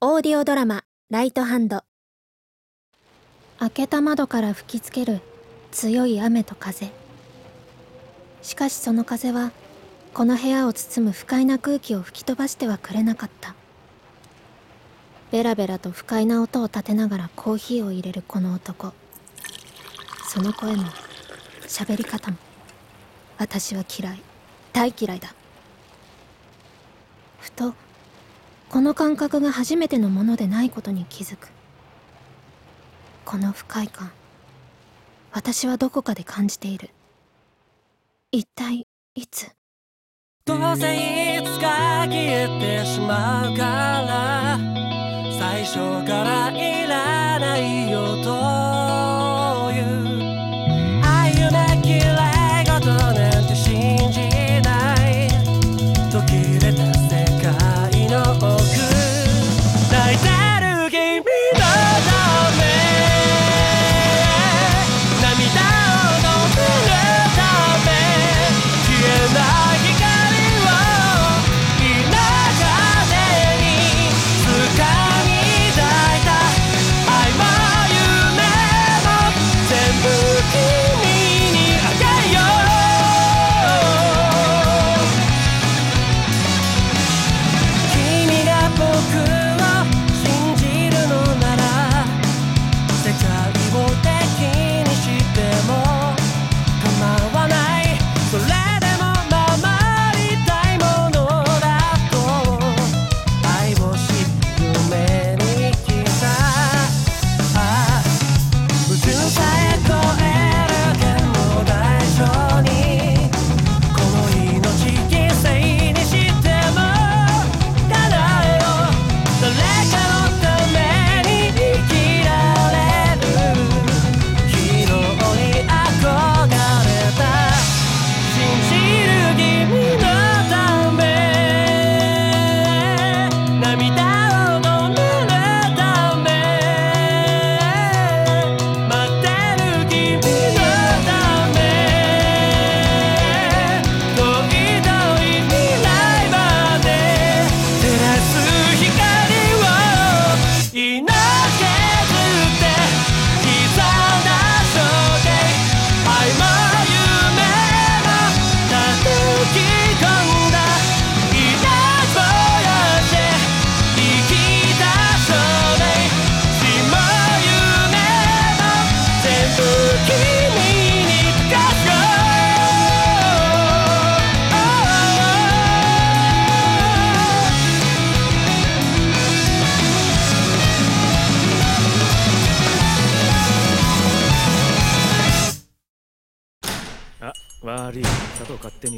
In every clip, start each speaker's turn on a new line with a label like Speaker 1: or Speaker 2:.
Speaker 1: オーディオドラマ「ライトハンド」開けた窓から吹きつける強い雨と風。しかしその風はこの部屋を包む不快な空気を吹き飛ばしてはくれなかった。ベラベラと不快な音を立てながらコーヒーを入れるこの男。その声も喋り方も私は嫌い。大嫌いだ。ふとこの感覚が初めてのものでないことに気づく。この不快感。私はどこかで感じている。一体いつ？
Speaker 2: どうせいつか消えてしまうから。最初からいらないよ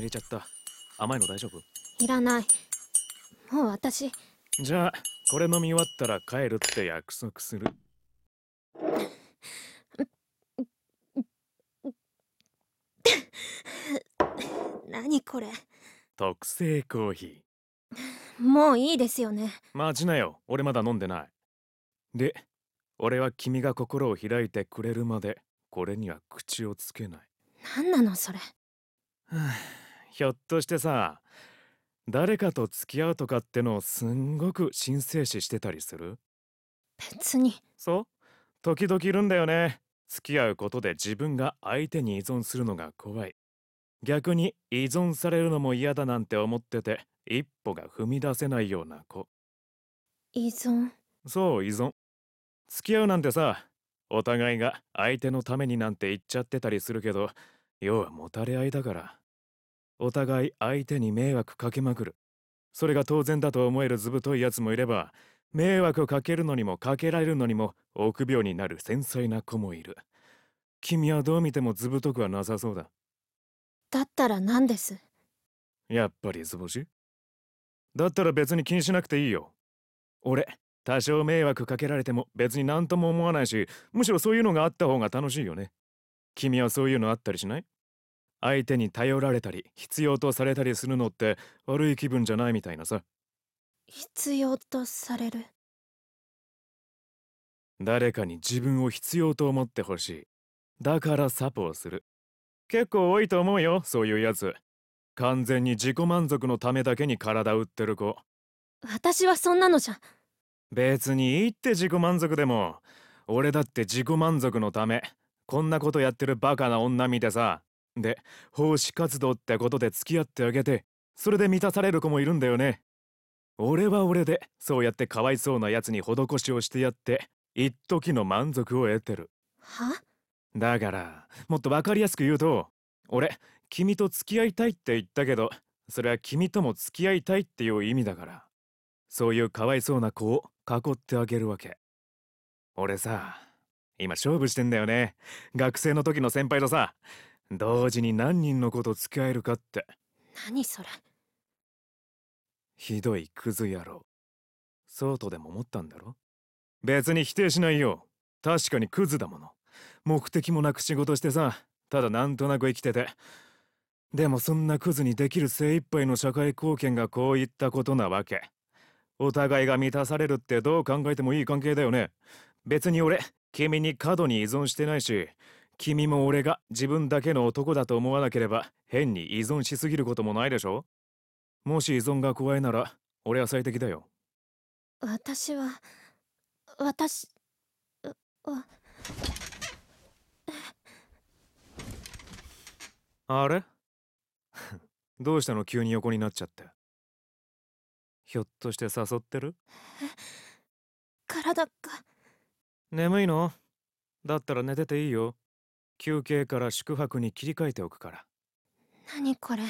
Speaker 3: れちゃった。甘いの大丈夫？
Speaker 1: いらないもう私
Speaker 3: じゃあ、これ飲み終わったら帰るって約束する。
Speaker 1: 何これ
Speaker 3: 特製コーヒ
Speaker 1: もういいですよね
Speaker 3: ー。待ちなよ。俺まだ飲んでない。で、俺は君が心を開いてくれるまで、これには口をつけない。
Speaker 1: 何なのそれ
Speaker 3: はあひょっとしてさ、誰かと付き合うとかってのをすんごく神聖視してたりする？
Speaker 1: 別に
Speaker 3: そう？時々いるんだよね。付き合うことで自分が相手に依存するのが怖い。逆に依存されるのも嫌だなんて思ってて一歩が踏み出せないような子。
Speaker 1: 依存？
Speaker 3: そう依存。付き合うなんてさ、お互いが相手のためになんて言っちゃってたりするけど、要はもたれ合いだから。お互い相手に迷惑かけまくる。それが当然だと思える図太いやつもいれば、迷惑かけるのにもかけられるのにも臆病になる繊細な子もいる。君はどう見ても図太くはなさそうだ。
Speaker 1: だったら何です？
Speaker 3: やっぱり図星？だったら別に気にしなくていいよ。俺、多少迷惑かけられても別に何とも思わないし、むしろそういうのがあった方が楽しいよね。君はそういうのあったりしない？相手に頼られたり必要とされたりするのって悪い気分じゃないみたいなさ。
Speaker 1: 必要とされる？
Speaker 3: 誰かに自分を必要と思ってほしい。だからサポをする。結構多いと思うよ、そういうやつ。完全に自己満足のためだけに体売ってる子。
Speaker 1: 私はそんなのじゃ
Speaker 3: 別にいいって自己満足でも俺だって自己満足のためこんなことやってるバカな女見てさで奉仕活動ってことで付き合ってあげてそれで満たされる子もいるんだよね。俺は俺でそうやってかわいそうなやつに施しをしてやって一時の満足を得てる。
Speaker 1: は？
Speaker 3: だからもっと分かりやすく言うと俺君と付き合いたいって言ったけどそれは君とも付き合いたいっていう意味だからそういうかわいそうな子を囲ってあげるわけ。俺さ今勝負してんだよね。学生の時の先輩とさ同時に何人の子と付き合えるかって。
Speaker 1: 何それ。
Speaker 3: ひどいクズ野郎。そうとでも思ったんだろ？別に否定しないよ。確かにクズだもの。目的もなく仕事してさ。ただなんとなく生きてて。でもそんなクズにできる精一杯の社会貢献がこういったことなわけ。お互いが満たされるってどう考えてもいい関係だよね。別に俺君に過度に依存してないし君も俺が自分だけの男だと思わなければ変に依存しすぎることもないでしょ？もし依存が怖いなら俺は最適だよ。
Speaker 1: 私は私は
Speaker 3: あれ？どうしたの急に横になっちゃって？ひょっとして誘ってる？
Speaker 1: 体が。
Speaker 3: 眠いの？だったら寝てていいよ休憩から宿泊に切り替えておくから。
Speaker 1: 何これ？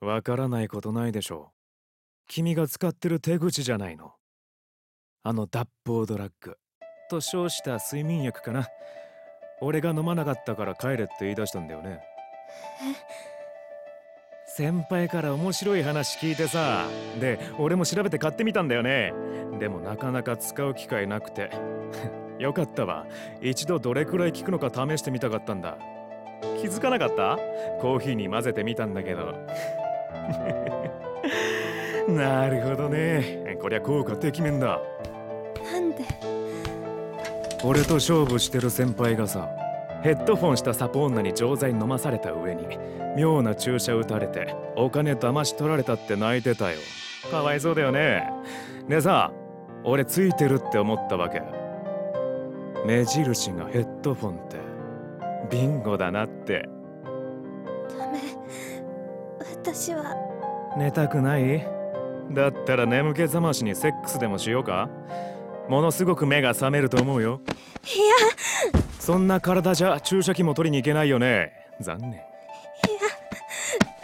Speaker 3: わからないことないでしょう。君が使ってる手口じゃないの。あの脱法ドラッグと称した睡眠薬かな。俺が飲まなかったから帰れって言い出したんだよね。先輩から面白い話聞いてさ。で俺も調べて買ってみたんだよね。でもなかなか使う機会なくてよかったわ。一度どれくらい効くのか試してみたかったんだ。気づかなかった？コーヒーに混ぜてみたんだけど。なるほどね。こりゃ効果てきめんだ。
Speaker 1: なんで？
Speaker 3: 俺と勝負してる先輩がさヘッドフォンしたサポ女に錠剤飲まされた上に妙な注射打たれてお金騙し取られたって泣いてたよ。かわいそうだよね。でさ俺ついてるって思ったわけ目印がヘッドフォンって。ビンゴだなって。
Speaker 1: ダメ。私は。
Speaker 3: 寝たくない？だったら眠気覚ましにセックスでもしようか？ものすごく目が覚めると思うよ。
Speaker 1: いや
Speaker 3: そんな体じゃ注射器も取りに行けないよね。残念。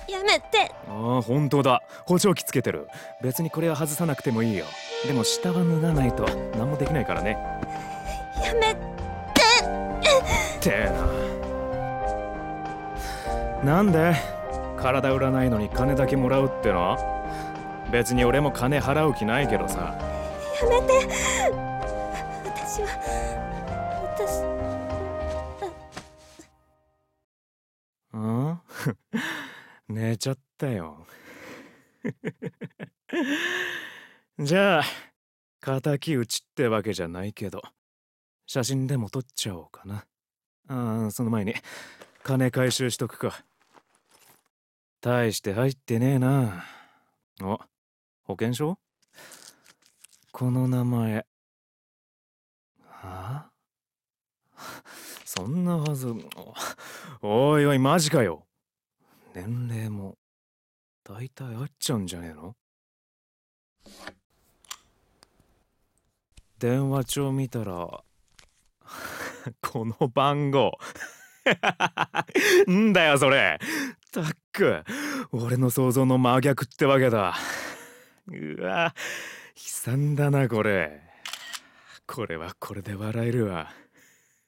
Speaker 1: やめて。
Speaker 3: ああ本当だ。補聴器つけてる。別にこれは外さなくてもいいよ。でも下は脱がないと何もできないからね
Speaker 1: やめ
Speaker 3: ってえな。なんで？体売らないのに金だけもらうっての？別に俺も金払う気ないけどさ。
Speaker 1: やめて。私は私
Speaker 3: うん？寝ちゃったよ。じゃあ敵討ちってわけじゃないけど写真でも撮っちゃおうかな。ああその前に金回収しとくか。大して入ってねえな。お保険証？この名前。は？あ そんなはず。おいおいマジかよ。年齢も大体合っちゃうんじゃねえの？電話帳見たら この番号。んだよそれ。たっく。俺の想像の真逆ってわけだ。うわ。悲惨だなこれ。これはこれで笑えるわ。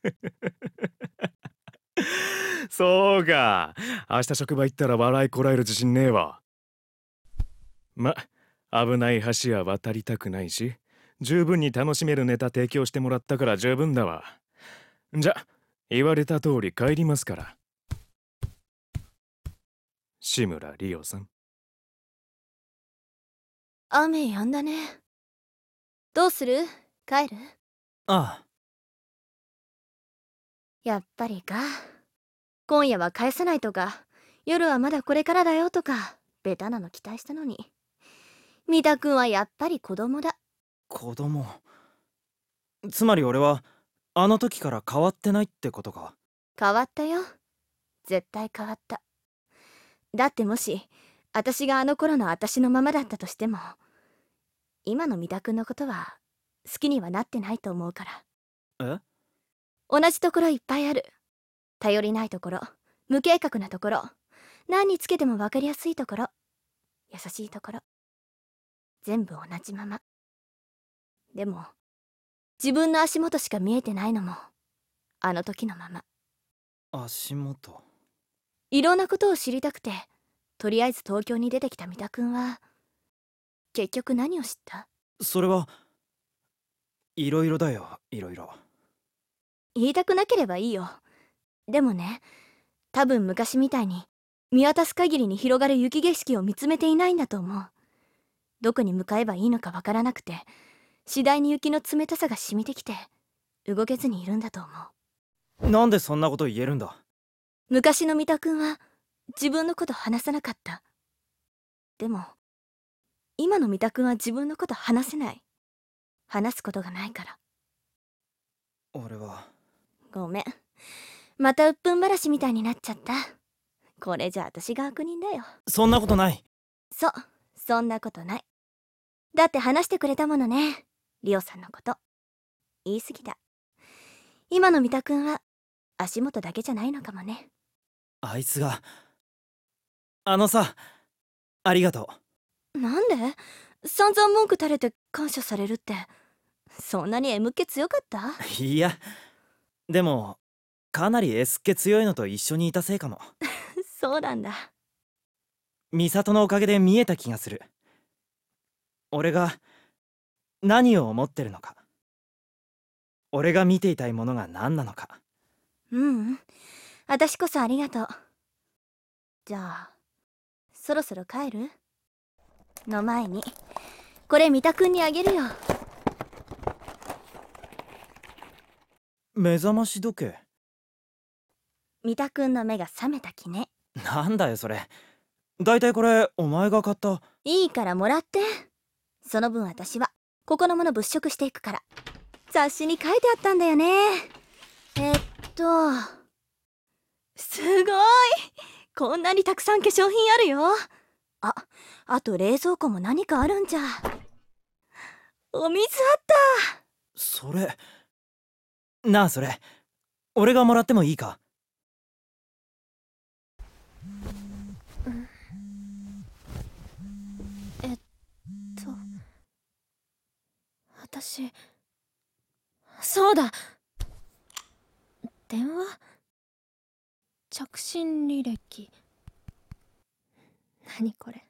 Speaker 3: そうか。明日職場行ったら笑いこらえる自信ねえわ。ま危ない橋は渡りたくないし十分に楽しめるネタ提供してもらったから十分だわ。じゃ言われた通り帰りますから。志村リオさん。
Speaker 4: 雨やんだね。どうする？帰る？
Speaker 2: あ
Speaker 4: やっぱりか。今夜は返さないとか。夜はまだこれからだよとか。ベタなの期待したのに。三田君はやっぱり子供だ。
Speaker 5: 子供。つまり俺はあの時から変わってないってことか？
Speaker 4: 変わったよ。絶対変わった。だってもし私があの頃の私のままだったとしても今の三田君のことは好きにはなってないと思うから。
Speaker 5: え？
Speaker 4: 同じところいっぱいある。頼りないところ無計画なところ何につけても分かりやすいところ優しいところ全部同じまま。でも自分の足元しか見えてないのもあの時のまま。
Speaker 5: 足元？
Speaker 4: いろんなことを知りたくてとりあえず東京に出てきた三田君は結局何を知った？
Speaker 5: それはいろいろだよいろいろ。
Speaker 4: 言いたくなければいいよ。でもね多分昔みたいに見渡す限りに広がる雪景色を見つめていないんだと思う。どこに向かえばいいのかわからなくて次第に雪の冷たさが染みてきて動けずにいるんだと思う。
Speaker 5: なんでそんなこと言えるんだ？
Speaker 4: 昔の三田君は自分のこと話さなかった。でも今の三田君は自分のこと話せない。話すことがないから。
Speaker 5: 俺は。
Speaker 4: ごめん。また鬱憤話みたいになっちゃった。これじゃ私が悪人だよ。
Speaker 5: そんなことない。
Speaker 4: そう。そんなことない。だって話してくれたものねリオさんのこと。言い過ぎた今の三田君は足元だけじゃないのかもね。
Speaker 5: あいつが。あのさありがと
Speaker 4: なんで？散々文句垂れて感謝されるって。そんなに M っ気強かった？
Speaker 5: ういやでもかなり S っ気強いのと一緒にいたせいかも。
Speaker 4: そうなんだ。
Speaker 5: 美里のおかげで見えた気がする。俺が何を思ってるのか。俺が見ていたいものが何なのか。
Speaker 4: うんうん。私こそありがとう。じゃあそろそろ帰る？の前に。これ三田君にあげるよ。
Speaker 5: 目覚まし時計。
Speaker 4: 三田君の目が覚めた記念
Speaker 5: なんだよそれ。だいたいこれお前が買った。
Speaker 4: いいからもらって。その分私はここのもの物色していくから。雑誌に書いてあったんだよね。えっと。すごい。こんなにたくさん化粧品あるよ。ああと冷蔵庫も何かあるんじゃ。お水あった。
Speaker 5: それ。なあそれ。俺がもらってもいいか？
Speaker 1: 私そうだ。電話。着信履歴。何これ。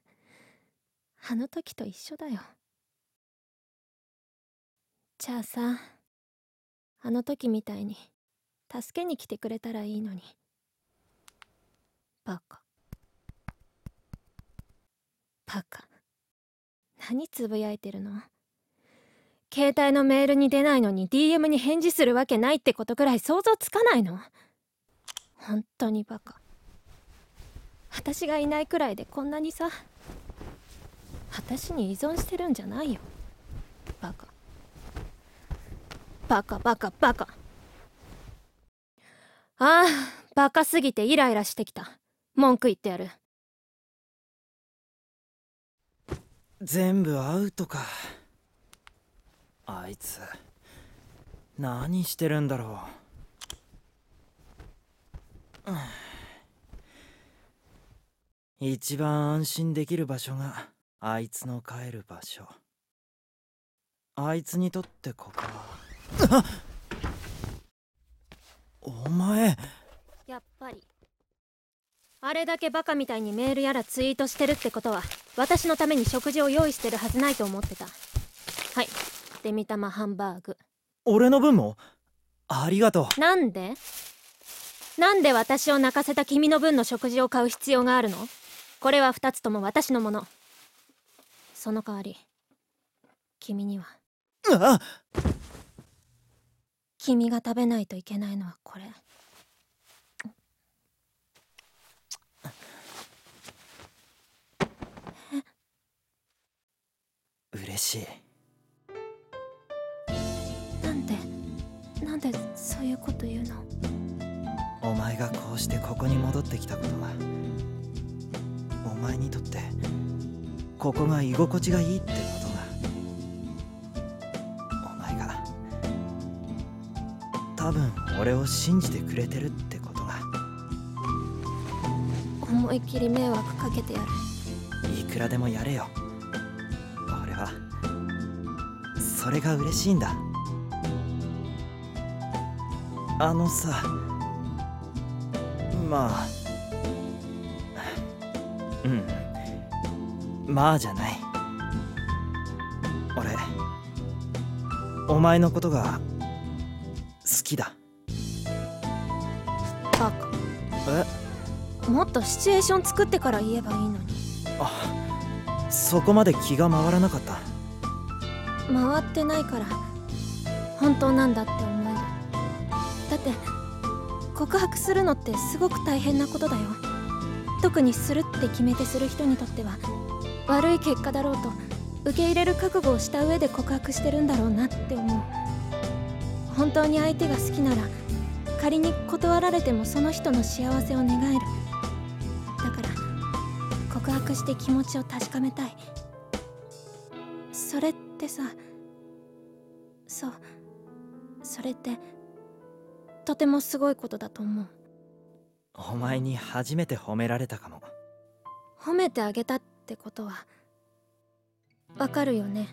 Speaker 1: あの時と一緒だよ。じゃあさあの時みたいに助けに来てくれたらいいのに。バカ。バカ。何つぶやいてるの？携帯のメールに出ないのに DM に返事するわけないってことくらい想像つかないの？本当にバカ。私がいないくらいでこんなにさ私に依存してるんじゃないよ。バカ。バカバカバカ。ああバカすぎてイライラしてきた。文句言ってやる。
Speaker 5: 全部アウトか。あいつ。何してるんだろう。うん一番安心できる場所があいつの帰る場所。あいつにとってここは。お前。
Speaker 1: やっぱり。あれだけバカみたいにメールやらツイートしてるってことは私のために食事を用意してるはずないと思ってた。はい。デミ玉ハンバーグ。
Speaker 5: 俺の分も？ありがと
Speaker 1: なんで？なんで私を泣かせた君の分の食事を買う必要があるの？これは2つとも私のもの。その代わり君には。
Speaker 5: うあ。
Speaker 1: 君が食べないといけないのはこれ。
Speaker 5: 嬉しい
Speaker 1: なんでそういうこと言うの？
Speaker 5: お前がこうしてここに戻ってきたことがお前にとってここが居心地がいいってことがお前が多分俺を信じてくれてるってことが
Speaker 1: 思いっきり迷惑かけてやる。
Speaker 5: いくらでもやれよ。俺はそれが嬉しいんだあのさまあうんまあじゃない。俺お前のことが好きだ。
Speaker 1: バカ。
Speaker 5: え？
Speaker 1: もっとシチュエーション作ってから言えばいいのに。
Speaker 5: あそこまで気が回らなかった。
Speaker 1: 回ってないから本当なんだって思えるだって告白するのってすごく大変なことだよ。特にするって決めてする人にとっては悪い結果だろうと受け入れる覚悟をした上で告白してるんだろうなって思う。本当に相手が好きなら仮に断られてもその人の幸せを願える。だから告白して気持ちを確かめたい。それってさそう。それってとてもすごいことだと思う。
Speaker 5: お前に初めて褒められたかも。
Speaker 1: 褒めてあげたってことはわかるよね。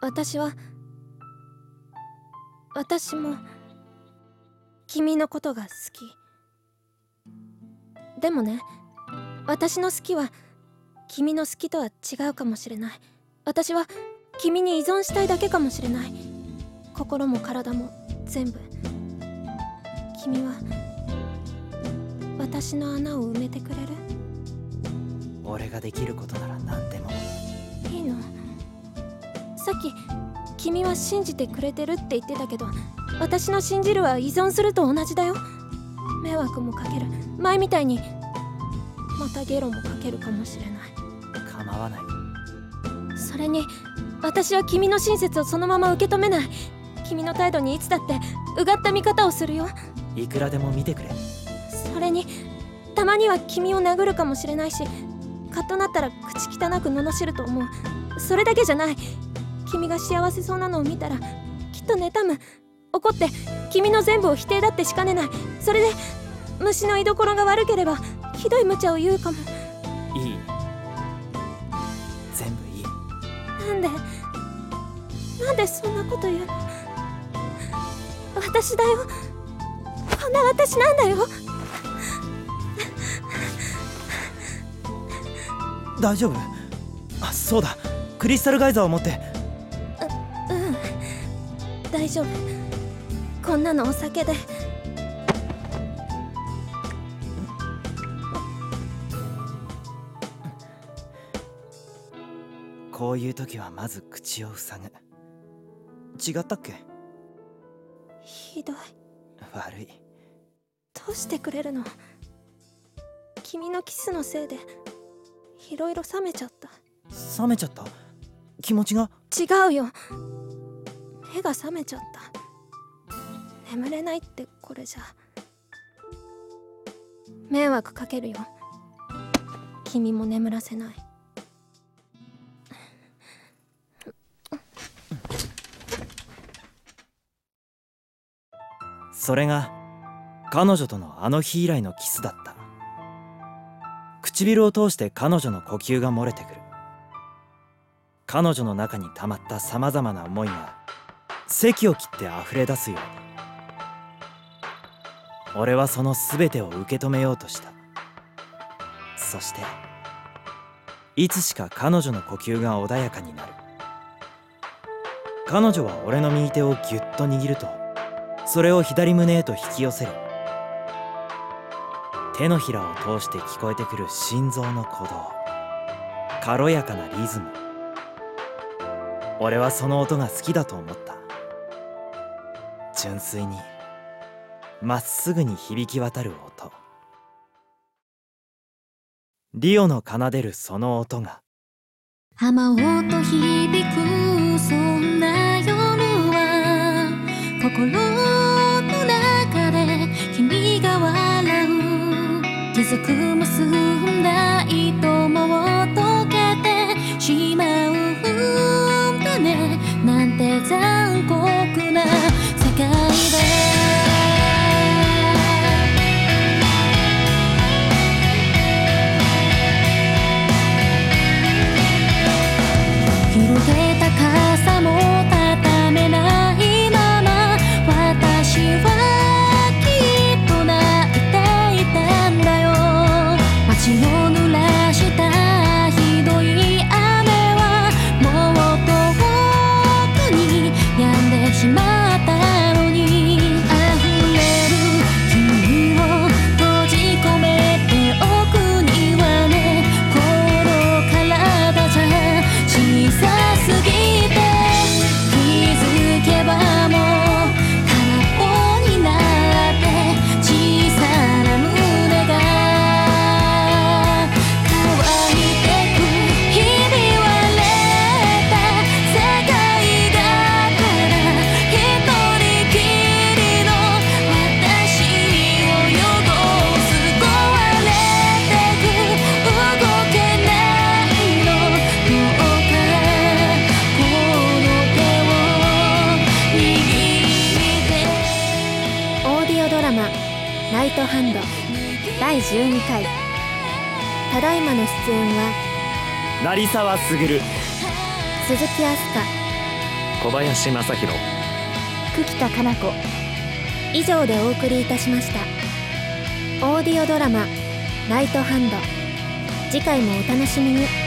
Speaker 1: 私は私も君のことが好き。でもね私の好きは君の好きとは違うかもしれない。私は君に依存したいだけかもしれない。心も体も全部君は私の穴を埋めてくれる？
Speaker 5: 俺ができることなら何でも。
Speaker 1: いいの。さっき君は信じてくれてるって言ってたけど私の信じるは依存すると同じだよ。迷惑もかける。前みたいにまたゲロもかけるかもしれない。
Speaker 5: 構わない。
Speaker 1: それに私は君の親切をそのまま受け止めない君の態度にいつだってうがった見方をするよ。
Speaker 5: いくらでも見てくれ。
Speaker 1: それにたまには君を殴るかもしれないしカッとなったら口汚く罵ると思う。それだけじゃない。君が幸せそうなのを見たらきっと妬む。怒って君の全部を否定だってしかねない。それで虫の居所が悪ければひどい無茶を言うかも。
Speaker 5: いい。全部いい。
Speaker 1: なんでなんでそんなこと言うの？私だよ。こんな私なんだよ。
Speaker 5: 大丈夫？あそうだ。クリスタルガイザーを持って。
Speaker 1: うん。大丈夫。こんなのお酒で。
Speaker 5: こういう時はまず口を塞ぐ。違ったっけ？
Speaker 1: ひどい。
Speaker 5: 悪い。
Speaker 1: どうしてくれるの？君のキスのせいでいろいろ冷めちゃった。
Speaker 5: 冷めちゃった？気持ちが？
Speaker 1: 違うよ。目が覚めちゃった。眠れないってこれじゃ。迷惑かけるよ。君も眠らせない
Speaker 5: それが彼女とのあの日以来のキスだった。唇を通して彼女の呼吸が漏れてくる。彼女の中に溜まったさまざまな思いが席を切って溢れ出すように。俺はその全てを受け止めようとした。そしていつしか彼女の呼吸が穏やかになる。彼女は俺の右手をぎゅっと握るとそれを左胸へと引き寄せる。手のひらを通して聞こえてくる心臓の鼓動。軽やかなリズム。俺はその音が好きだと思った。純粋に。まっすぐに響き渡る音。リオの奏でるその音が。
Speaker 6: 浜音響くそんな夜は。心孤独。12回。ただいまの出演は
Speaker 7: 成沢卓
Speaker 6: 鈴木飛鳥
Speaker 3: 小林正弘。
Speaker 4: 久喜田かな子。
Speaker 6: 以上でお送りいたしました。オーディオドラマ「ナイトハンド」次回もお楽しみに。